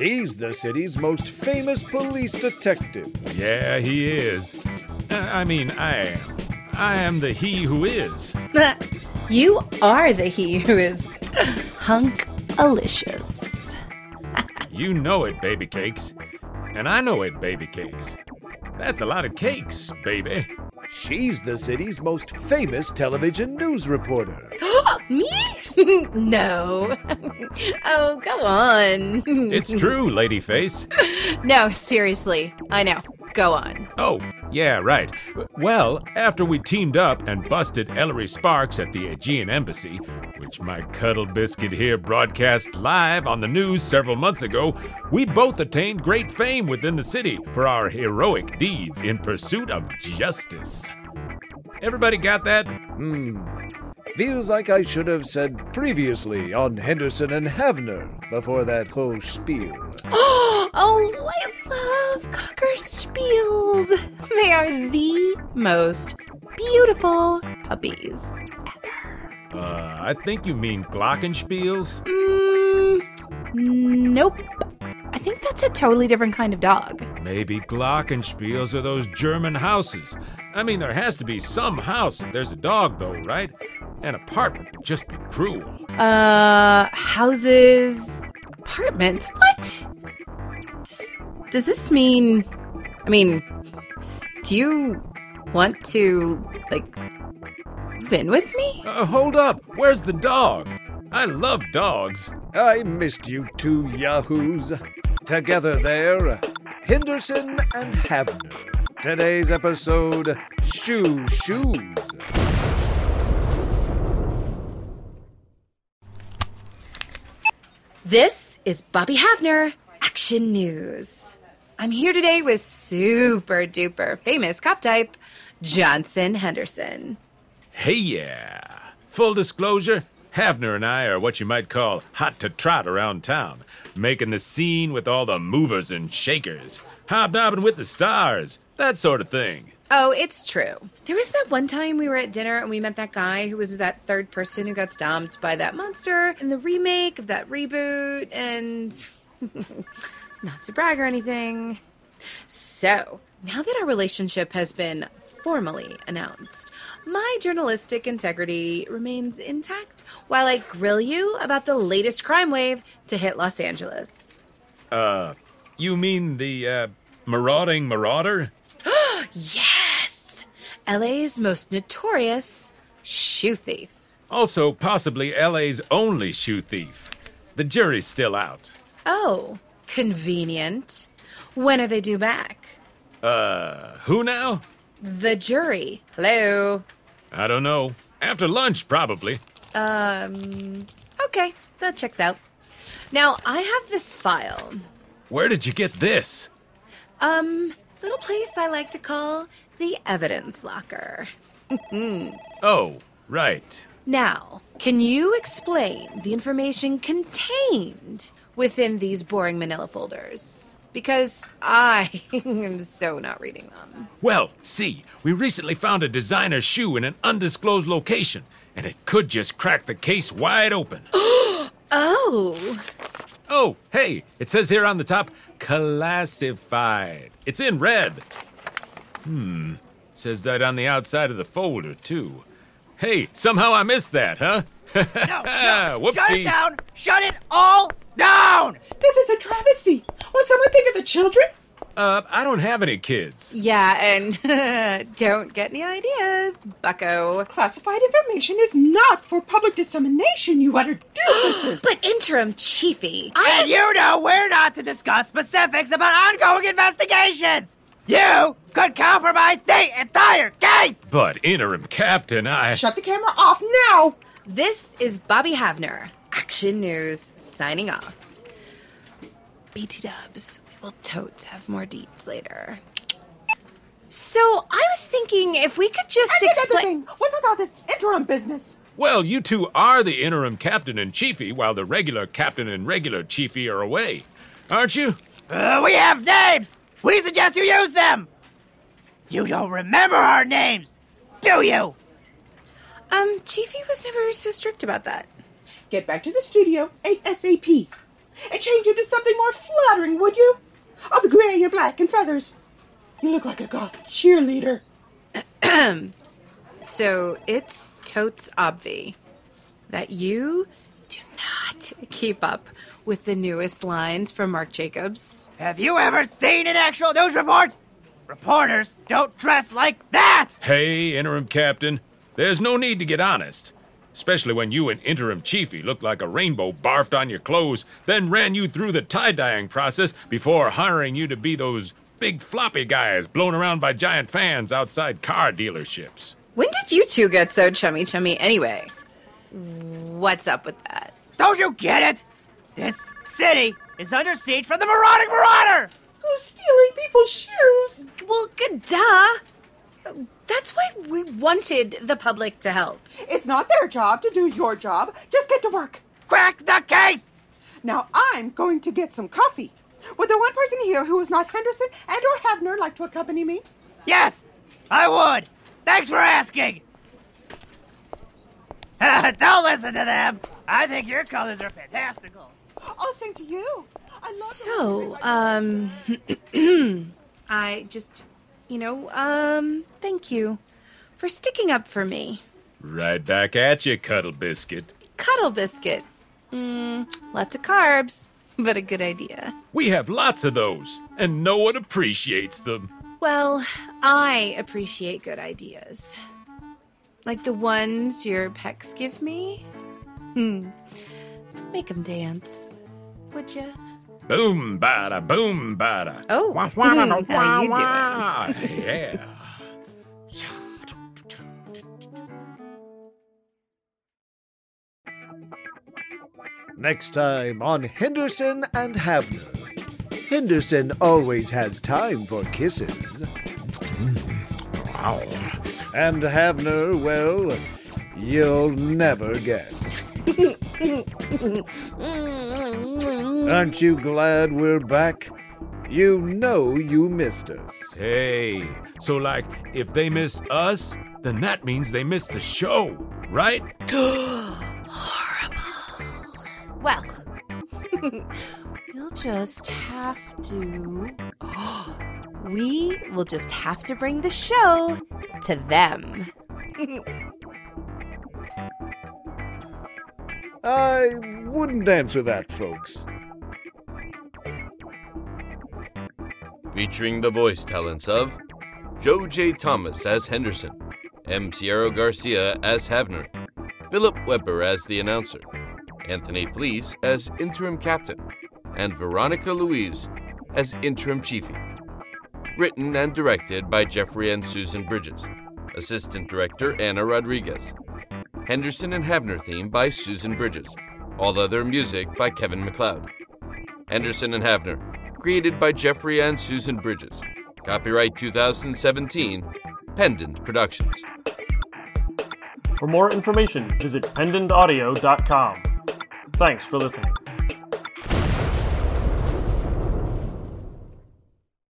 He's the city's most famous police detective. Yeah, he is. Uh, I mean, I am. I am the he who is. you are the he who is hunk alicious. you know it, baby cakes. And I know it, baby cakes. That's a lot of cakes, baby. She's the city's most famous television news reporter. Me? no. oh, go on. it's true, Ladyface. no, seriously. I know. Go on. Oh, yeah, right. Well, after we teamed up and busted Ellery Sparks at the Aegean Embassy, which my cuddle biscuit here broadcast live on the news several months ago, we both attained great fame within the city for our heroic deeds in pursuit of justice. Everybody got that? Hmm. Feels like I should have said previously on Henderson and Havner before that whole spiel. oh, I love Cocker Spiels. They are the most beautiful puppies ever. Uh, I think you mean Glockenspiels? Mm, nope. I think that's a totally different kind of dog. Maybe Glockenspiels are those German houses. I mean, there has to be some house if there's a dog, though, right? An apartment would just be cruel. Uh, houses, apartments? What? Does, does this mean. I mean, do you want to, like, move in with me? Uh, hold up. Where's the dog? I love dogs. I missed you two yahoos. Together there, Henderson and Havner. Today's episode Shoe Shoes. This is Bobby Havner, Action News. I'm here today with super duper famous cop type, Johnson Henderson. Hey, yeah. Full disclosure, Havner and I are what you might call hot to trot around town, making the scene with all the movers and shakers, hobnobbing with the stars, that sort of thing. Oh, it's true. There was that one time we were at dinner and we met that guy who was that third person who got stomped by that monster in the remake of that reboot, and not to brag or anything. So, now that our relationship has been formally announced, my journalistic integrity remains intact while I grill you about the latest crime wave to hit Los Angeles. Uh, you mean the, uh, marauding marauder? yes! LA's most notorious shoe thief. Also, possibly LA's only shoe thief. The jury's still out. Oh, convenient. When are they due back? Uh, who now? The jury. Hello. I don't know. After lunch, probably. Um, okay, that checks out. Now, I have this file. Where did you get this? Um, little place I like to call the evidence locker. oh, right. Now, can you explain the information contained within these boring manila folders? Because I am so not reading them. Well, see, we recently found a designer shoe in an undisclosed location, and it could just crack the case wide open. oh! Oh, hey, it says here on the top classified. It's in red. Hmm. Says that on the outside of the folder, too. Hey, somehow I missed that, huh? no, no. Whoopsie. Shut it down! Shut it all down! This is a travesty. Won't someone think of the children? Uh, I don't have any kids. Yeah, and don't get any ideas, bucko. Classified information is not for public dissemination, you utter doofuses. but interim chiefy. And was... you know we're not to discuss specifics about ongoing investigations. You could compromise the entire case. But interim captain, I. Shut the camera off now. This is Bobby Havner, Action News, signing off. BT Dubs will totes have more deets later. So I was thinking if we could just explain. What's with all this interim business? Well, you two are the interim captain and chiefy, while the regular captain and regular chiefy are away, aren't you? Uh, we have names. We suggest you use them. You don't remember our names, do you? Um, Chiefy was never so strict about that. Get back to the studio ASAP. and change into something more flattering, would you? All the gray and black and feathers. You look like a goth cheerleader. So it's totes obvi that you do not keep up with the newest lines from Marc Jacobs. Have you ever seen an actual news report? Reporters don't dress like that! Hey, interim captain, there's no need to get honest. Especially when you and interim chiefy looked like a rainbow barfed on your clothes, then ran you through the tie dyeing process before hiring you to be those big floppy guys blown around by giant fans outside car dealerships. When did you two get so chummy chummy anyway? What's up with that? Don't you get it? This city is under siege from the marauding marauder! Who's stealing people's shoes? Well, good duh. That's why we wanted the public to help. It's not their job to do your job. Just get to work. Crack the case! Now I'm going to get some coffee. Would the one person here who is not Henderson and or Havner like to accompany me? Yes, I would. Thanks for asking. Don't listen to them. I think your colors are fantastical. I'll sing to you. I love So, um, I just, you know, um, thank you for sticking up for me. Right back at you, Cuddle Biscuit. Cuddle biscuit. Mmm, lots of carbs, but a good idea. We have lots of those, and no one appreciates them. Well, I appreciate good ideas. Like the ones your pecs give me. Hmm. Make them dance. Would ya? Boom, bada, boom, bada. Oh, hmm, how you doing? yeah. Next time on Henderson and Havner. Henderson always has time for kisses. Wow. And Havner, well, you'll never guess. Aren't you glad we're back? You know you missed us. Hey, so like, if they missed us, then that means they missed the show, right? Well, we'll just have to. We will just have to bring the show to them. I wouldn't answer that, folks. Featuring the voice talents of Joe J. Thomas as Henderson, M. Sierra Garcia as Havner, Philip Weber as the announcer, Anthony Fleece as interim captain, and Veronica Louise as interim chiefy. Written and directed by Jeffrey and Susan Bridges. Assistant director Anna Rodriguez. Henderson and Havner theme by Susan Bridges. All other music by Kevin MacLeod. Henderson and Havner, created by Jeffrey and Susan Bridges. Copyright 2017, Pendant Productions. For more information, visit pendantaudio.com. Thanks for listening.